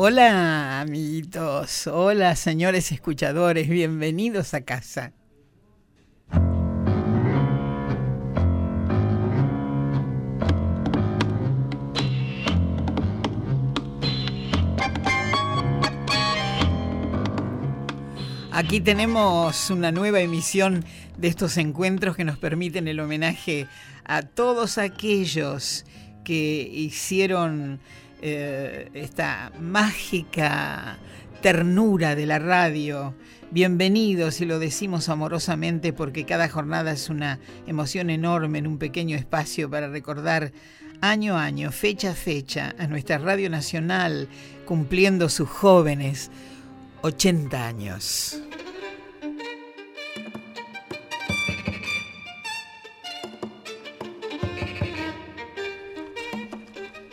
Hola amiguitos, hola señores escuchadores, bienvenidos a casa. Aquí tenemos una nueva emisión de estos encuentros que nos permiten el homenaje a todos aquellos que hicieron eh, esta mágica ternura de la radio. Bienvenidos y lo decimos amorosamente porque cada jornada es una emoción enorme en un pequeño espacio para recordar año a año, fecha a fecha, a nuestra Radio Nacional cumpliendo sus jóvenes 80 años.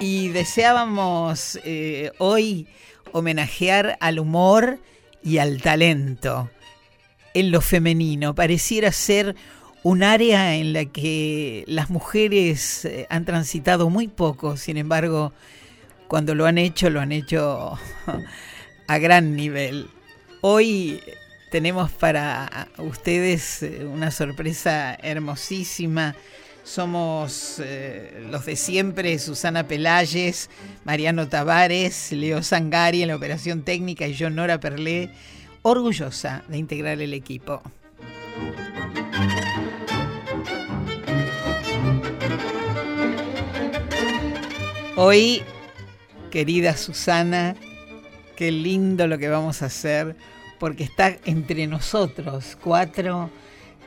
Y deseábamos eh, hoy homenajear al humor y al talento en lo femenino. Pareciera ser un área en la que las mujeres eh, han transitado muy poco, sin embargo, cuando lo han hecho, lo han hecho a gran nivel. Hoy tenemos para ustedes eh, una sorpresa hermosísima somos eh, los de siempre, Susana Pelayes, Mariano Tavares, Leo Sangari en la operación técnica y yo, Nora Perlé, orgullosa de integrar el equipo. Hoy, querida Susana, qué lindo lo que vamos a hacer, porque está entre nosotros cuatro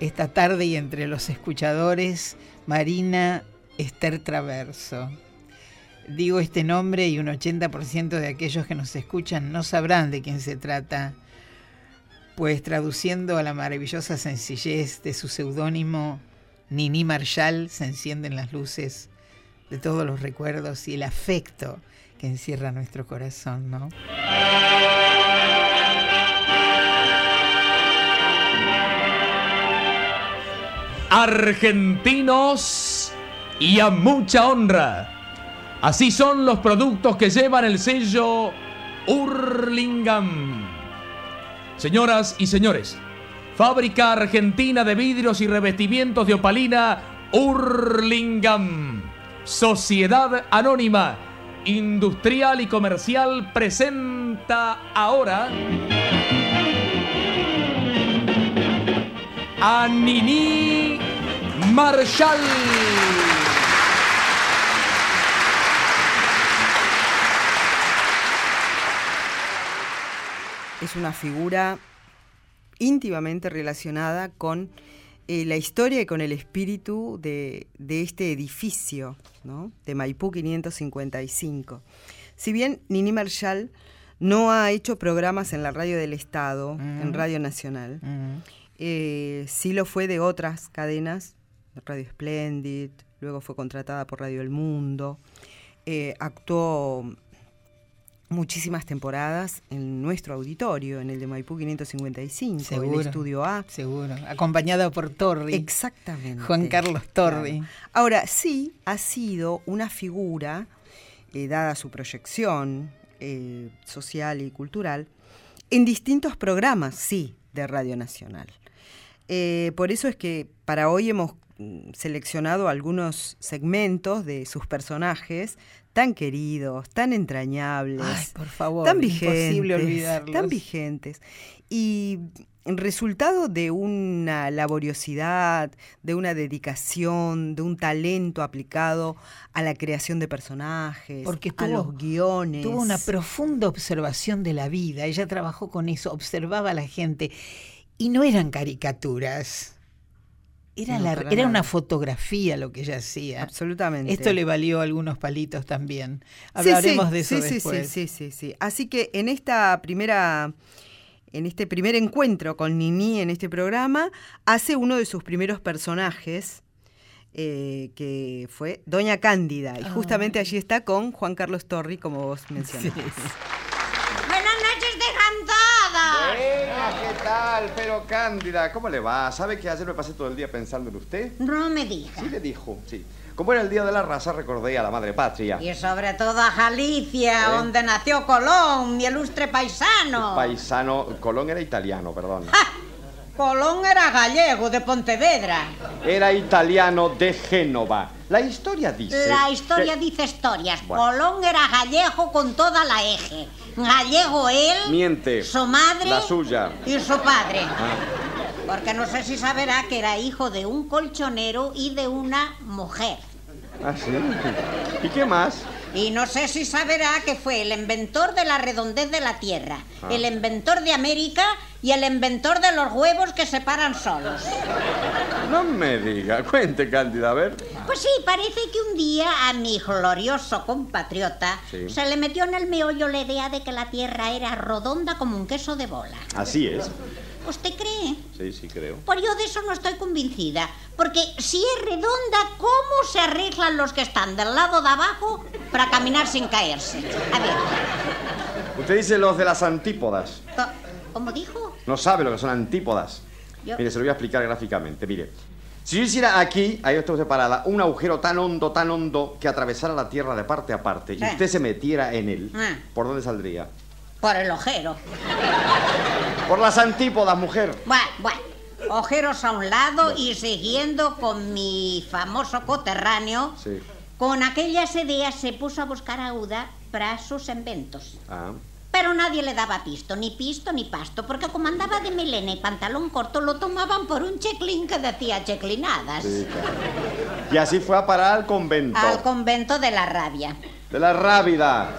esta tarde y entre los escuchadores Marina Esther Traverso. Digo este nombre y un 80% de aquellos que nos escuchan no sabrán de quién se trata, pues traduciendo a la maravillosa sencillez de su seudónimo, Nini Marshall se encienden las luces de todos los recuerdos y el afecto que encierra nuestro corazón, ¿no? Argentinos y a mucha honra. Así son los productos que llevan el sello Urlingam. Señoras y señores, fábrica argentina de vidrios y revestimientos de opalina Urlingam. Sociedad Anónima, Industrial y Comercial presenta ahora a Nini Marshall. Es una figura íntimamente relacionada con eh, la historia y con el espíritu de, este edificio, de Maipú 555. Si bien Nini Marshall no ha hecho programas en la radio del Estado, en mm. Radio Nacional, mm. Eh, sí lo fue de otras cadenas, Radio Splendid, luego fue contratada por Radio El Mundo, eh, actuó muchísimas temporadas en nuestro auditorio, en el de Maipú 555, en el Estudio A. Seguro, acompañada por Torri. Exactamente. Juan Carlos Torri. Ahora, sí ha sido una figura, eh, dada su proyección social y cultural, en distintos programas, sí, de Radio Nacional. Eh, por eso es que para hoy hemos mm, seleccionado algunos segmentos de sus personajes tan queridos, tan entrañables, por favor, tan vigentes, tan vigentes. Y resultado de una laboriosidad, de una dedicación, de un talento aplicado a la creación de personajes, Porque a los guiones. Tuvo una profunda observación de la vida, ella trabajó con eso, observaba a la gente y no eran caricaturas. Era, era una fotografía lo que ella hacía. Absolutamente. Esto le valió algunos palitos también. Hablaremos de eso después. Sí, sí, sí, sí. Así que en esta primera, en este primer encuentro con Nini en este programa, hace uno de sus primeros personajes, eh, que fue Doña Cándida. Y justamente allí está con Juan Carlos Torri, como vos mencionaste. ¿qué tal? Pero Cándida, ¿cómo le va? ¿Sabe que ayer me pasé todo el día pensando en usted? No me diga. Sí, le dijo, sí. como era el Día de la Raza, recordé a la madre patria. Y sobre todo a Galicia, ¿Eh? donde nació Colón, mi ilustre paisano. Paisano, Colón era italiano, perdón. ¡Ja! Colón era gallego de Pontevedra. Era italiano de Génova. La historia dice... La historia que- dice historias. Bueno. Colón era gallego con toda la eje. Gallego él, Miente. su madre La suya. y su padre. Ah, Porque no sé si saberá que era hijo de un colchonero y de una mujer. ¿Ah, sí? ¿Y qué más? Y no sé si saberá que fue el inventor de la redondez de la Tierra, Ah. el inventor de América y el inventor de los huevos que se paran solos. No me diga. Cuente, Cándida, a ver. Pues sí, parece que un día a mi glorioso compatriota Sí. se le metió en el meollo la idea de que la Tierra era redonda como un queso de bola. Así es. ¿Usted cree? Sí, sí, creo. Pues yo de eso no estoy convencida, porque si es redonda, ¿cómo se arreglan los que están del lado de abajo para caminar sin caerse? A ver, Usted dice los de las antípodas. ¿cómo dijo? No sabe lo que son antípodas. Yo- Mire, se lo voy a explicar gráficamente. Mire, si yo hiciera aquí, ahí está separada, un agujero tan hondo, tan hondo, que atravesara la Tierra de parte a parte, y usted se metiera en él, Ah. ¿por dónde saldría? Por el ojero. Por las antípodas, mujer. Bueno, bueno. Ojeros a un lado y siguiendo con mi famoso coterráneo, Sí. con aquellas ideas se puso a buscar ayuda para sus inventos. Ah. Pero nadie le daba pisto, ni pisto ni pasto, porque como andaba de melena y pantalón corto, lo tomaban por un checlín que decía checlinadas. Sí, claro. Y así fue a parar al convento. Al convento de la rabia. De la Rábida.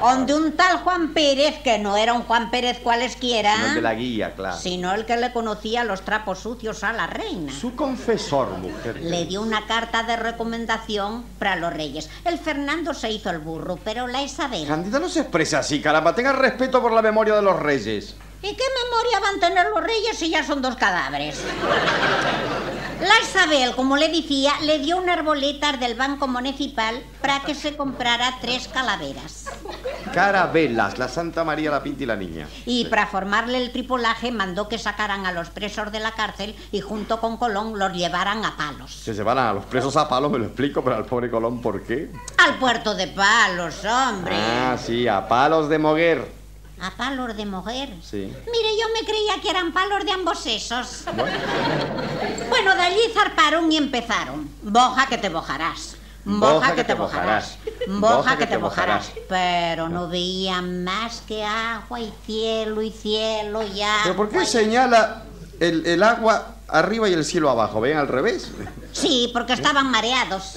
Donde un tal Juan Pérez, que no era un Juan Pérez cualesquiera, No el de la guía, claro. sino el que le conocía los trapos sucios a la reina. Su confesor, mujer. Le dio una carta de recomendación para los reyes. El Fernando se hizo el burro, pero la Isabel. Cándida no se expresa así, caramba. Tenga respeto por la memoria de los reyes. ¿Y qué memoria van a tener los reyes si ya son dos cadáveres? La Isabel, como le decía, le dio una arboletas del Banco Municipal para que se comprara tres calaveras. Carabelas, la Santa María, la Pinta y la Niña. Y para formarle el tripulaje mandó que sacaran a los presos de la cárcel y junto con Colón los llevaran a palos. Se llevaran a los presos a palos, me lo explico, pero al pobre Colón, ¿por qué? Al puerto de palos, hombre. Ah, sí, a palos de moguer. ¿A palos de mujer? Sí. Mire, yo me creía que eran palos de ambos sesos. Bueno, Bueno, de allí zarparon y empezaron. Boja que te bojarás. Boja que te bojarás. Boja que te bojarás. Pero no veían más que agua y cielo y cielo y agua. ¿Pero por qué y- señala el, el agua arriba y el cielo abajo? ¿Ven al revés? Sí, porque estaban mareados.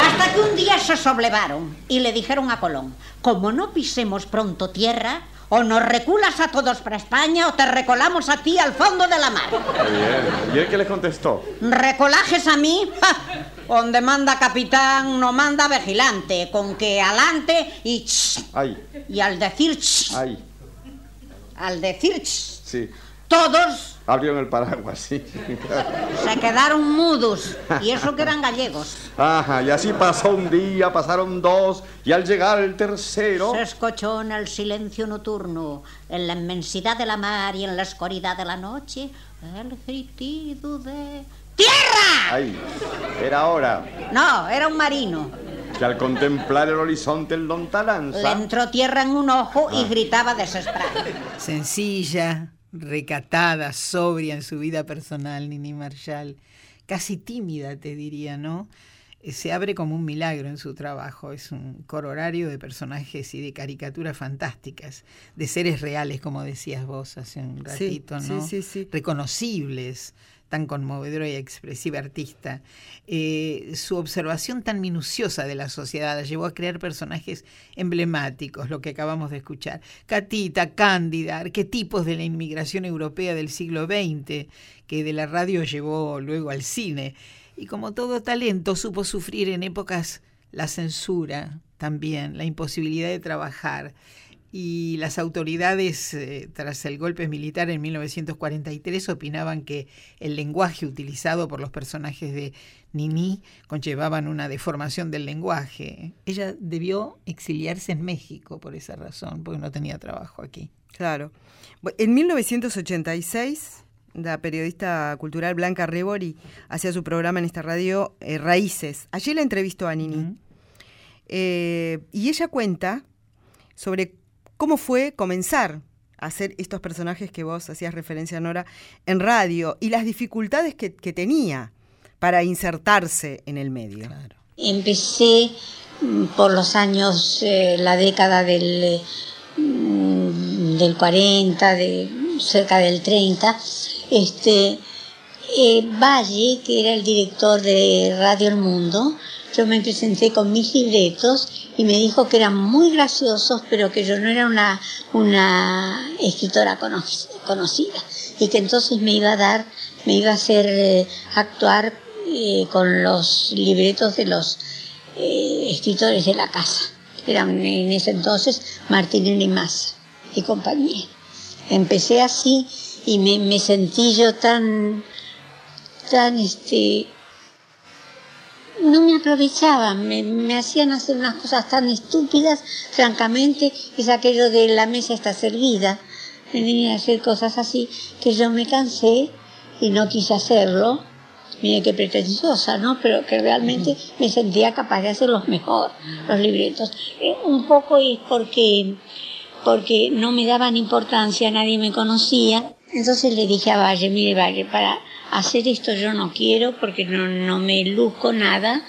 Hasta que un día se soblevaron y le dijeron a Colón, como no pisemos pronto tierra, o nos reculas a todos para España o te recolamos a ti al fondo de la mar. Muy. ¿Y él qué les contestó? ¿Recolajes a mí? ¡Ja! Donde manda capitán no manda vigilante, con que alante y ch, Ay, y al decir ch, ay, al decir ch, sí. todos Abrieron el paraguas, sí. se quedaron mudos y eso que eran gallegos. Ajá, y así pasó un día, pasaron dos, y al llegar el tercero... Se escuchó en el silencio nocturno, en la inmensidad de la mar y en la oscuridad de la noche, el gritido de... ¡Tierra! Ay, era hora No, era un marino. que al contemplar el horizonte el don Le entró tierra en un ojo y gritaba desesperado. Sencilla, recatada, sobria en su vida personal, Nini Marshall. Casi tímida, te diría, ¿no? Eh, Se abre como un milagro en su trabajo. Es un coronario de personajes y de caricaturas fantásticas, de seres reales, como decías vos hace un ratito, sí, ¿no? sí, sí. Reconocibles, tan conmovedora y expresiva artista. Eh, su observación tan minuciosa de la sociedad la llevó a crear personajes emblemáticos, lo que acabamos de escuchar. Catita, Cándida, arquetipos de la inmigración europea del siglo XX, que de la radio llevó luego al cine. Y como todo talento, supo sufrir en épocas la censura también, la imposibilidad de trabajar. Y las autoridades, eh, tras el golpe militar en 1943, opinaban que el lenguaje utilizado por los personajes de Nini conllevaban una deformación del lenguaje. Ella debió exiliarse en México por esa razón, porque no tenía trabajo aquí. Claro. En 1986 la periodista cultural Blanca Rebori hacía su programa en esta radio eh, Raíces. Allí la entrevistó a Nini. Eh, y ella cuenta sobre cómo fue comenzar a hacer estos personajes que vos hacías referencia, Nora, en radio y las dificultades que, que tenía para insertarse en el medio. Empecé mm, por los años, eh, la década del, mm, del 40, de, cerca del 30, este, eh, Valle, que era el director de Radio El Mundo, yo me presenté con mis libretos y me dijo que eran muy graciosos, pero que yo no era una, una escritora conocida y que entonces me iba a dar, me iba a hacer eh, actuar eh, con los libretos de los eh, escritores de la casa. Eran en ese entonces Martín y Massa y compañía. Empecé así y me, me sentí yo tan, tan este, no me aprovechaban, me, hacían hacer unas cosas tan estúpidas, francamente, es aquello de la mesa está servida, me venía a hacer cosas así, que yo me cansé y no quise hacerlo, mire qué pretenciosa, ¿no? Pero que realmente me sentía capaz de hacerlos mejor, los libretos. Eh, un poco es porque, porque no me daban importancia, nadie me conocía, entonces le dije a Valle, mire Valle, para hacer esto yo no quiero porque no, no me luzco nada,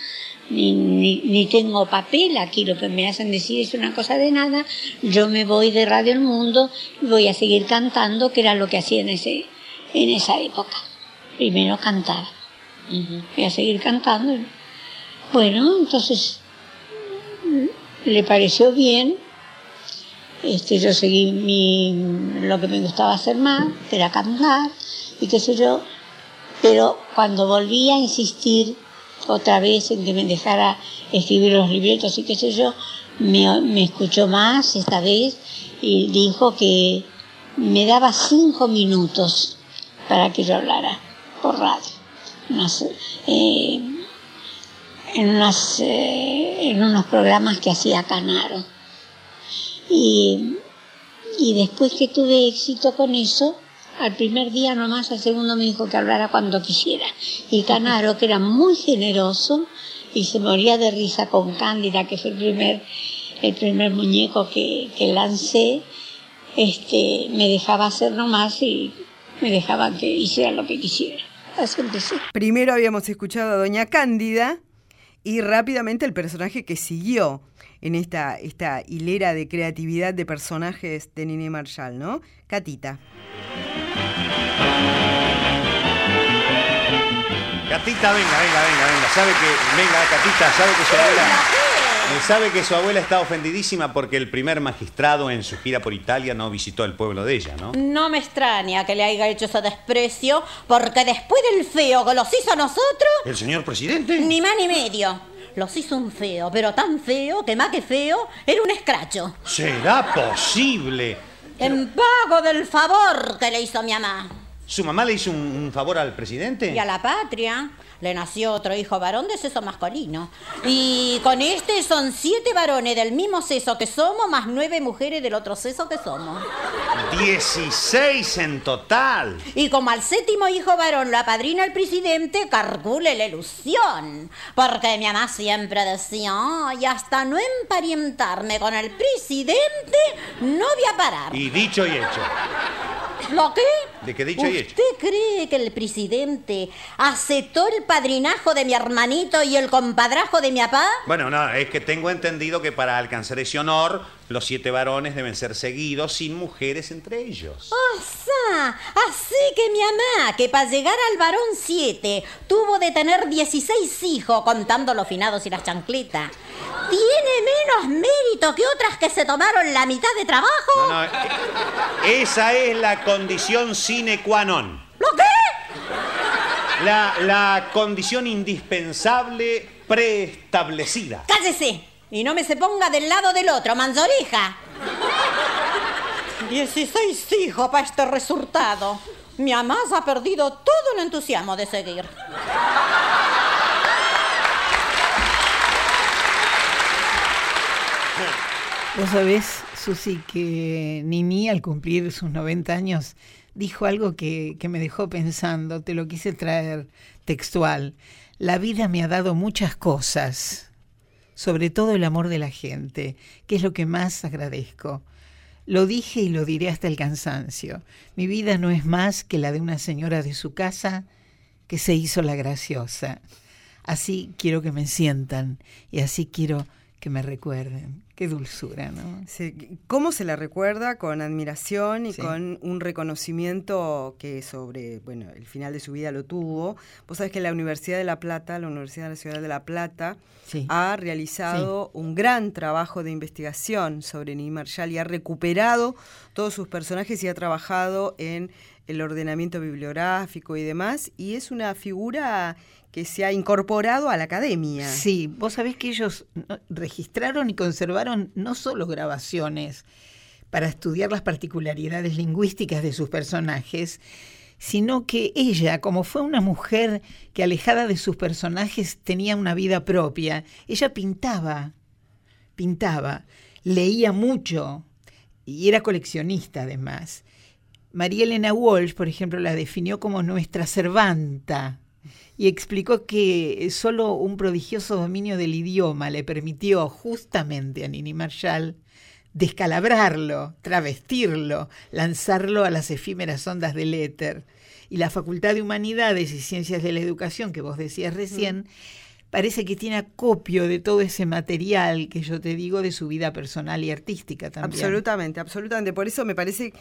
ni, ni, tengo papel. Aquí, lo que me hacen decir es una cosa de nada, yo me voy de Radio El Mundo y voy a seguir cantando, que era lo que hacía en, ese, en esa época. Primero cantaba, voy a seguir cantando. Bueno, entonces le pareció bien, este, yo seguí mi, lo que me gustaba hacer más, que era cantar, y qué sé yo, pero cuando volví a insistir otra vez en que me dejara escribir los libretos y qué sé yo, me, escuchó más esta vez y dijo que me daba cinco minutos para que yo hablara por radio. Eh, en, unas, eh, en unos programas que hacía Canaro. Y, y después que tuve éxito con eso, al primer día nomás, al segundo me dijo que hablara cuando quisiera. Y Canaro, que era muy generoso y se moría de risa con Cándida, que fue el primer, el primer muñeco que, que lancé, este, me dejaba hacer nomás y me dejaba que hiciera lo que quisiera. Así empecé. Primero habíamos escuchado a Doña Cándida y rápidamente el personaje que siguió en esta, esta hilera de creatividad de personajes de Nini Marshall, ¿no? Catita. Catita, venga, venga, venga, venga. Sabe que, venga, Catita, sabe que su abuela. Eh, sabe que su abuela está ofendidísima porque el primer magistrado en su gira por Italia no visitó el pueblo de ella, ¿no? No me extraña que le haya hecho ese desprecio, porque después del feo que los hizo a nosotros. ¿El señor presidente? Ni más ni medio. Los hizo un feo, pero tan feo que más que feo era un escracho. ¿Será posible? En pago del favor que le hizo mi mamá. ¿Su mamá le hizo un, favor al presidente? Y a la patria. Le nació otro hijo varón de seso masculino. Y con este son siete varones del mismo seso que somos, más nueve mujeres del otro seso que somos. Dieciséis en total. Y como al séptimo hijo varón lo apadrina el presidente, calcule la ilusión. Porque mi mamá siempre decía, y hasta no emparientarme con el presidente, no voy a parar. Y dicho y hecho. ¿Lo qué? ¿De qué dicho y hecho? ¿Usted cree que el presidente aceptó el padrinajo de mi hermanito y el compadrajo de mi papá? Bueno, no, es que tengo entendido que para alcanzar ese honor, los siete varones deben ser seguidos sin mujeres entre ellos. ¡Ah, Así que mi mamá, que para llegar al varón siete, tuvo de tener 16 hijos, contando los finados y las chancletas. ¿Tiene menos mérito que otras que se tomaron la mitad de trabajo? No, no, eh, esa es la condición sine qua non. ¿Lo qué? La, la condición indispensable preestablecida. ¡Cállese! Y no me se ponga del lado del otro, manzorija. 16 hijos para este resultado. Mi mamá ha perdido todo el entusiasmo de seguir. Vos sabés, Susi, que Nini al cumplir sus 90 años dijo algo que, que me dejó pensando, te lo quise traer textual. La vida me ha dado muchas cosas, sobre todo el amor de la gente, que es lo que más agradezco. Lo dije y lo diré hasta el cansancio. Mi vida no es más que la de una señora de su casa que se hizo la graciosa. Así quiero que me sientan y así quiero que me recuerden. Qué dulzura, ¿no? Sí, ¿Cómo se la recuerda? Con admiración y Sí. con un reconocimiento que sobre, bueno, el final de su vida lo tuvo. Vos sabés que la Universidad de La Plata, la Universidad de la Ciudad de La Plata, Sí. ha realizado un gran trabajo de investigación sobre Nini Marshall y ha recuperado todos sus personajes y ha trabajado en el ordenamiento bibliográfico y demás. Y es una figura que se ha incorporado a la academia. Sí, vos sabés que ellos registraron y conservaron no solo grabaciones para estudiar las particularidades lingüísticas de sus personajes, sino que ella, como fue una mujer que alejada de sus personajes tenía una vida propia, ella pintaba, pintaba, leía mucho y era coleccionista además. María Elena Walsh, por ejemplo, la definió como nuestra servanta y explicó que solo un prodigioso dominio del idioma le permitió justamente a Nini Marshall descalabrarlo, travestirlo, lanzarlo a las efímeras ondas del éter. Y la Facultad de Humanidades y Ciencias de la Educación, que vos decías recién, parece que tiene acopio de todo ese material que yo te digo de su vida personal y artística también. Absolutamente, absolutamente. Por eso me parece,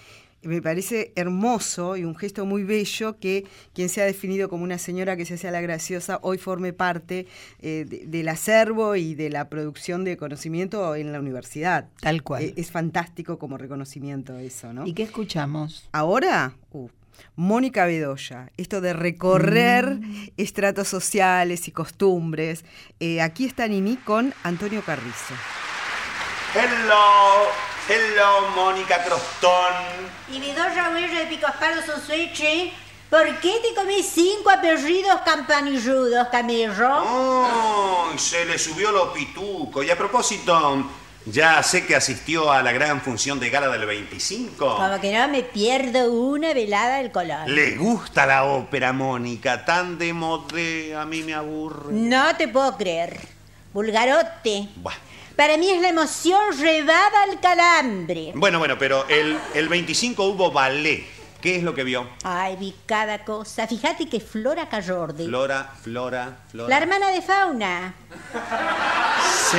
me parece hermoso y un gesto muy bello que quien se ha definido como una señora que se hacía la graciosa hoy forme parte eh, de- del acervo y de la producción de conocimiento en la universidad. Tal cual. Eh, es fantástico como reconocimiento eso, ¿no? ¿Y qué escuchamos? Ahora, uh, Mónica Bedoya, esto de recorrer estratos sociales y costumbres. Eh, aquí está Nini con Antonio Carrizo. Hello, hello, Mónica Crostón. Y Bedoya Huello de Picos Palos Unsueche, ¿por qué te comés cinco apellidos campanilludos, camello? Oh, se le subió lo pituco. Y a propósito, ya sé que asistió a la gran función de gala del 25. Como que no me pierdo una velada del color. ¿Le gusta la ópera, Mónica? Tan de modé, a mí me aburre. No te puedo creer. Vulgarote. Buah. Para mí es la emoción llevada al calambre. Bueno, bueno, pero el, el 25 hubo ballet. ¿Qué es lo que vio? Ay, vi cada cosa. Fíjate que Flora Cayorde, Flora, Flora, Flora. la hermana de Fauna, Sí.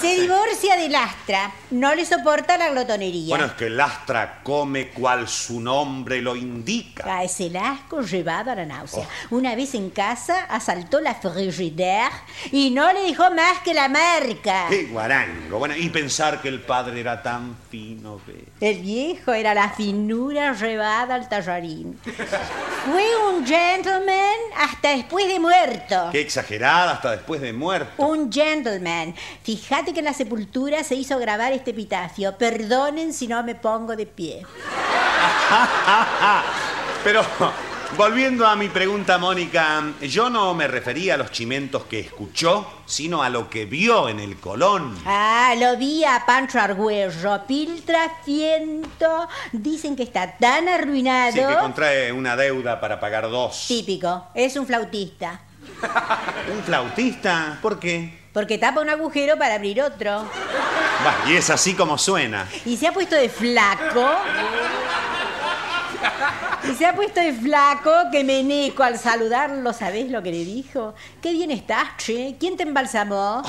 Se divorcia de Lastra. No le soporta la glotonería. Bueno, es que Lastra come cual su nombre lo indica. Ah, es el asco llevado a la Oh. náusea. Una vez en casa asaltó la frigidaire y no le dejó más que la marca. ¡Qué guarango! Bueno, y pensar que el padre era tan fino, ve. El viejo era la finura llevada al tallarín. Fue un gentleman hasta después de muerto. Qué exagerada hasta después de muerto. Un gentleman. Que en la sepultura se hizo grabar este epitafio. Perdonen si no me pongo de pie. Pero, volviendo a mi pregunta, Mónica, yo no me refería a los chimentos que escuchó, sino a lo que vio en el Colón. Ah, lo vi a Pancho Argüello, piltrafiento. Dicen que está tan arruinado. Sí, que contrae una deuda para pagar dos. Típico, es un flautista. ¿Un flautista? ¿Por qué? Porque tapa un agujero para abrir otro. Bah, y es así como suena. Y se ha puesto de flaco. Se ha puesto de flaco que Meneco al saludarlo, ¿sabés lo que le dijo? Qué bien estás, che. ¿Quién te embalsamó?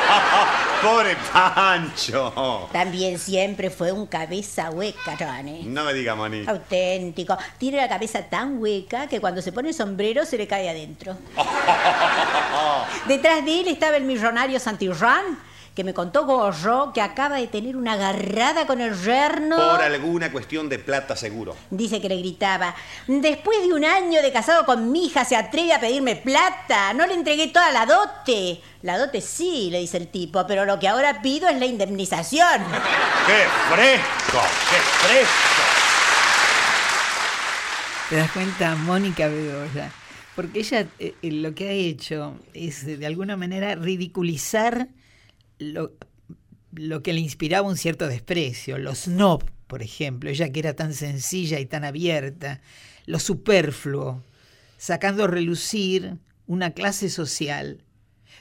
¡Pobre Pancho! También siempre fue un cabeza hueca, Johnny. No me diga, Moni. Auténtico. Tiene la cabeza tan hueca que cuando se pone el sombrero se le cae adentro. Detrás de él estaba el millonario Santirrán, que me contó Goyo que acaba de tener una agarrada con el yerno. Por alguna cuestión de plata seguro. Dice que le gritaba, después de un año de casado con mi hija se atreve a pedirme plata, no le entregué toda la dote. La dote sí, le dice el tipo, pero lo que ahora pido es la indemnización. ¡Qué fresco! ¡Qué fresco! ¿Te das cuenta, Mónica Bedoya? Porque ella eh, eh, lo que ha hecho es de alguna manera ridiculizar lo, lo que le inspiraba un cierto desprecio, los snob, por ejemplo, ella que era tan sencilla y tan abierta, lo superfluo, sacando a relucir una clase social,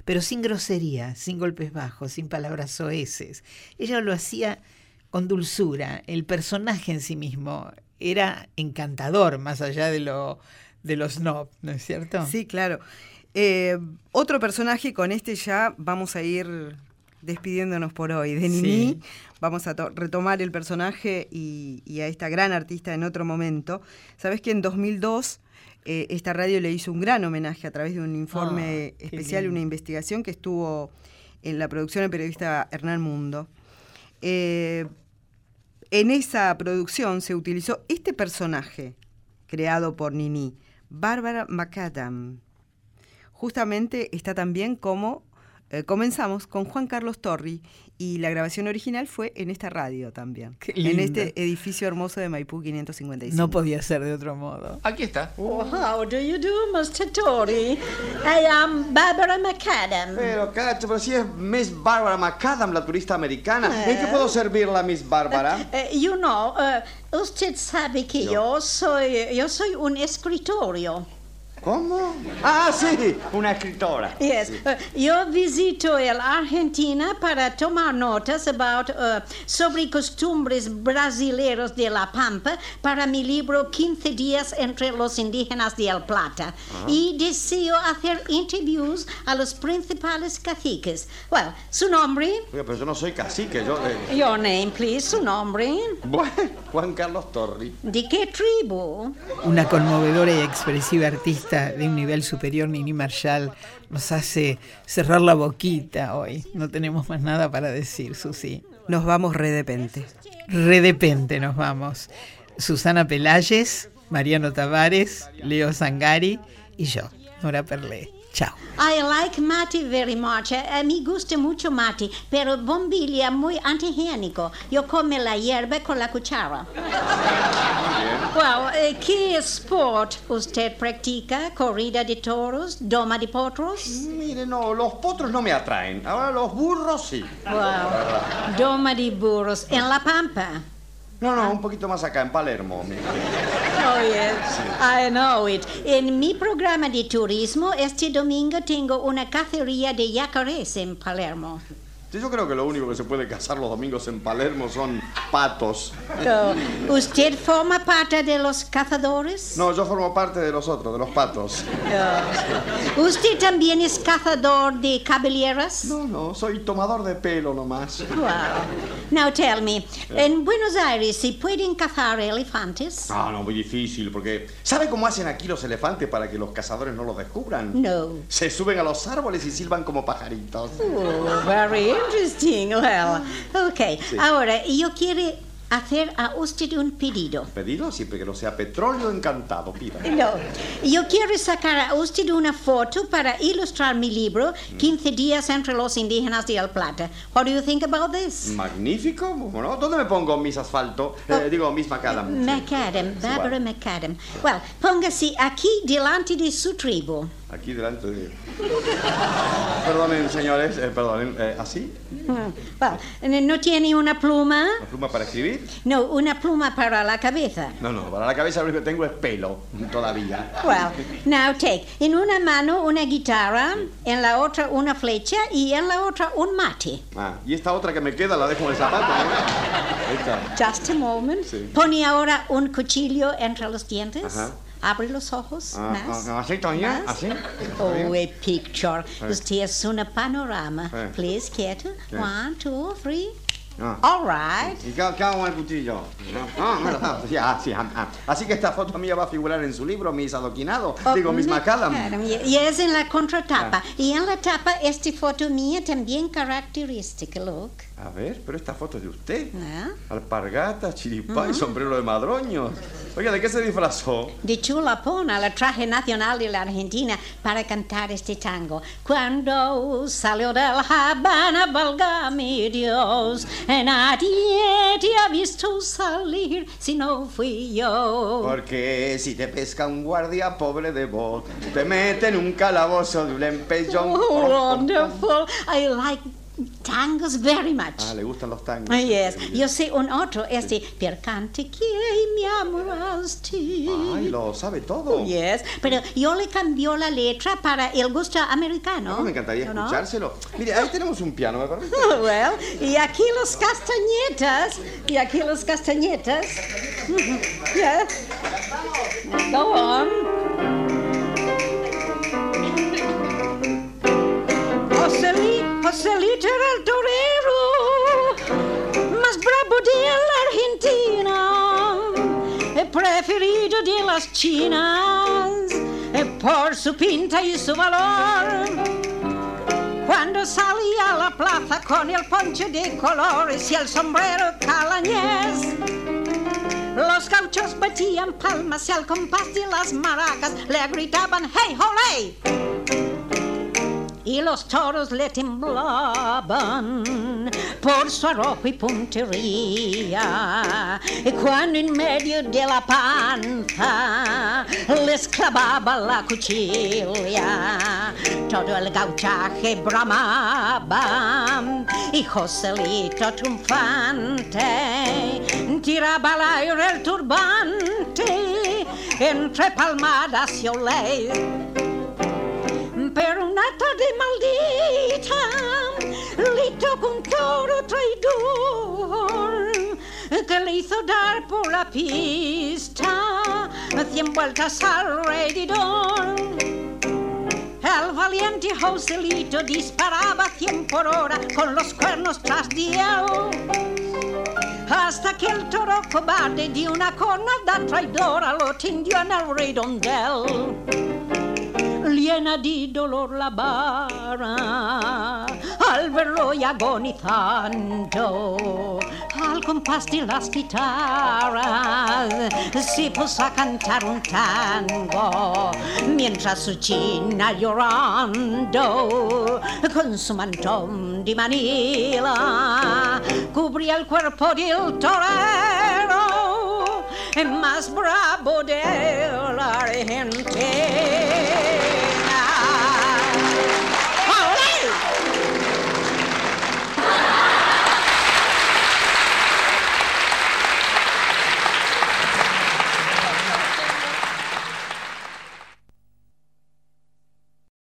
pero sin grosería, sin golpes bajos, sin palabras soeces. Ella lo hacía con dulzura, el personaje en sí mismo era encantador, más allá de lo de los snob, ¿no es cierto? Sí, claro. Eh, otro personaje, con este ya vamos a ir despidiéndonos por hoy. De Nini, vamos a retomar el personaje y, a esta gran artista en otro momento. Sabes que en 2002 eh, esta radio le hizo un gran homenaje a través de un informe ah, especial, una investigación que estuvo en la producción del periodista Hernán Mundo. Eh, en esa producción se utilizó este personaje creado por Nini, Bárbara McAdam. Justamente está también como eh, comenzamos con Juan Carlos Torri y la grabación original fue en esta radio también. En este edificio hermoso de Maipú 555. No podía ser de otro modo. Aquí está. Oh, how do you do, Mr. Torri? I am Barbara McAdam. Pero, cacho, pero si es Miss Barbara McAdam, la turista americana. ¿En qué puedo servirla, Miss Barbara? Uh, you know, uh, usted sabe que yo soy, yo soy un escritorio. ¿Cómo? Ah, sí, una escritora. Yes. Uh, yo visito el Argentina para tomar notas about, uh, sobre costumbres brasileños de La Pampa para mi libro 15 días entre los indígenas de El Plata. Ah. Y deseo hacer interviews a los principales caciques. Well, su nombre. Pero yo no soy cacique, yo... Eh... Your name, please, su nombre. Bueno, Juan Carlos Torri. ¿De qué tribu? Una conmovedora y expresiva artista de un nivel superior, Nini Marshall, nos hace cerrar la boquita hoy. No tenemos más nada para decir, Susi. Nos vamos redepente. Redepente nos vamos. Susana Pelayes, Mariano Tavares, Leo Zangari y yo, Nora Perlé. Chao. I like mate very much. A, mí gusta mucho mate, pero bombilla muy antihigiénico. Yo come la hierba con la cuchara. Well, eh, ¿qué sport usted practica? ¿Corrida de toros? ¿Doma de potros? Mire, no, los potros no me atraen. Ahora los burros sí. Wow. Doma de burros. ¿En La Pampa? No, no, un poquito más acá, en Palermo. Oh, yes. I know it. En mi programa de turismo, este domingo tengo una cacería de yacarés en Palermo. Yo creo que lo único que se puede cazar los domingos en Palermo son patos. ¿Usted forma parte de los cazadores? No, yo formo parte de los otros, de los patos. ¿Usted también es cazador de cabelleras? No, no, soy tomador de pelo nomás. Wow. Now tell me, ¿en Buenos Aires se pueden cazar elefantes? Ah, no, muy difícil, porque ¿sabe cómo hacen aquí los elefantes para que los cazadores no los descubran? No. Se suben a los árboles y silban como pajaritos. Oh, very interesting. Well, ok. Ahora, yo quiero hacer a usted un pedido. ¿Pedido? Siempre que no sea petróleo encantado, pida. No. Yo quiero sacar a usted una foto para ilustrar mi libro, 15 días entre los indígenas de El Plata. What do you think about this? Magnífico. Bueno, ¿dónde me pongo mis asfalto? Eh, oh. digo, mis macadam. Macadam, Barbara Macadam. Well, póngase aquí delante de su tribu. Aquí delante de... perdonen, señores, eh, perdonen, eh, ¿así? Mm. ¿No tiene una pluma? ¿Una pluma para escribir? No, una pluma para la cabeza. No, no, para la cabeza lo único que tengo es pelo, todavía. Well, now take. En una mano una guitarra, en la otra una flecha y en la otra un mate. Ah, y esta otra que me queda la dejo en el zapato, ¿no? Just a moment. Pone ahora un cuchillo entre los dientes. Ajá. Abre los ojos. Ah, más. Ah, ¿Así todavía? ¿Así? Oh, a picture. Usted es un panorama. Please, quieto. One, two, three. Ah. All right. ¿Y qué, hago con el cuchillo? Ah, sí, ah, sí, Así que esta foto mía va a figurar en su libro, mis adoquinados. Oh, Digo, mis macadam. Y es en la contratapa. Y en la tapa, esta foto mía también característica, look. A ver, pero esta foto es de usted. Alpargata, chiripá y sombrero de madroños. Oiga, ¿de qué se disfrazó? De chulapona, la traje nacional de la Argentina, para cantar este tango. Cuando salió de la Habana, valga mi Dios, nadie te ha visto salir si no fui yo. Porque si te pesca un guardia pobre de vos, te mete en un calabozo de un empellón. Oh, wonderful. I like tangos very much. Ah, le gustan los tangos. Yes, yo sé un otro, este, per cante que mi amoraste. Ay, lo sabe todo. Yes, pero yo le cambió la letra para el gusto americano. No, me encantaría ¿no? escuchárselo. Mire, ahí tenemos un piano, ¿me permite? Well, y aquí los castañetas, y aquí los castañetas. Yes. Go on. Joseli, Joselito era el torero más bravo de la Argentina, el preferido de las chinas, eh, por su pinta y su valor. Cuando salía a la plaza con el poncho de colores y el sombrero calañés, los gauchos batían palmas y al compás de las maracas le gritaban ¡Hey, holey! Y los toros le temblaban por su arrojo y puntería. Y cuando en medio de la panza les clavaba la cuchilla, todo el gauchaje bramaba. Y Joselito triunfante tiraba al aire el turbante entre palmadas y olé. Pero una tarde maldita le tocó un toro traidor que le hizo dar por la pista cien vueltas alrededor. El valiente Joselito disparaba cien por hora con los cuernos tras de él. Hasta que el toro cobarde de una cornada traidora lo tendió en el redondel llena di dolor la bara al verlo y agonizando al compás de las guitarras se puso a cantar un tango. Mientras su china llorando con su mantón de Manila cubría el cuerpo del torero más bravo de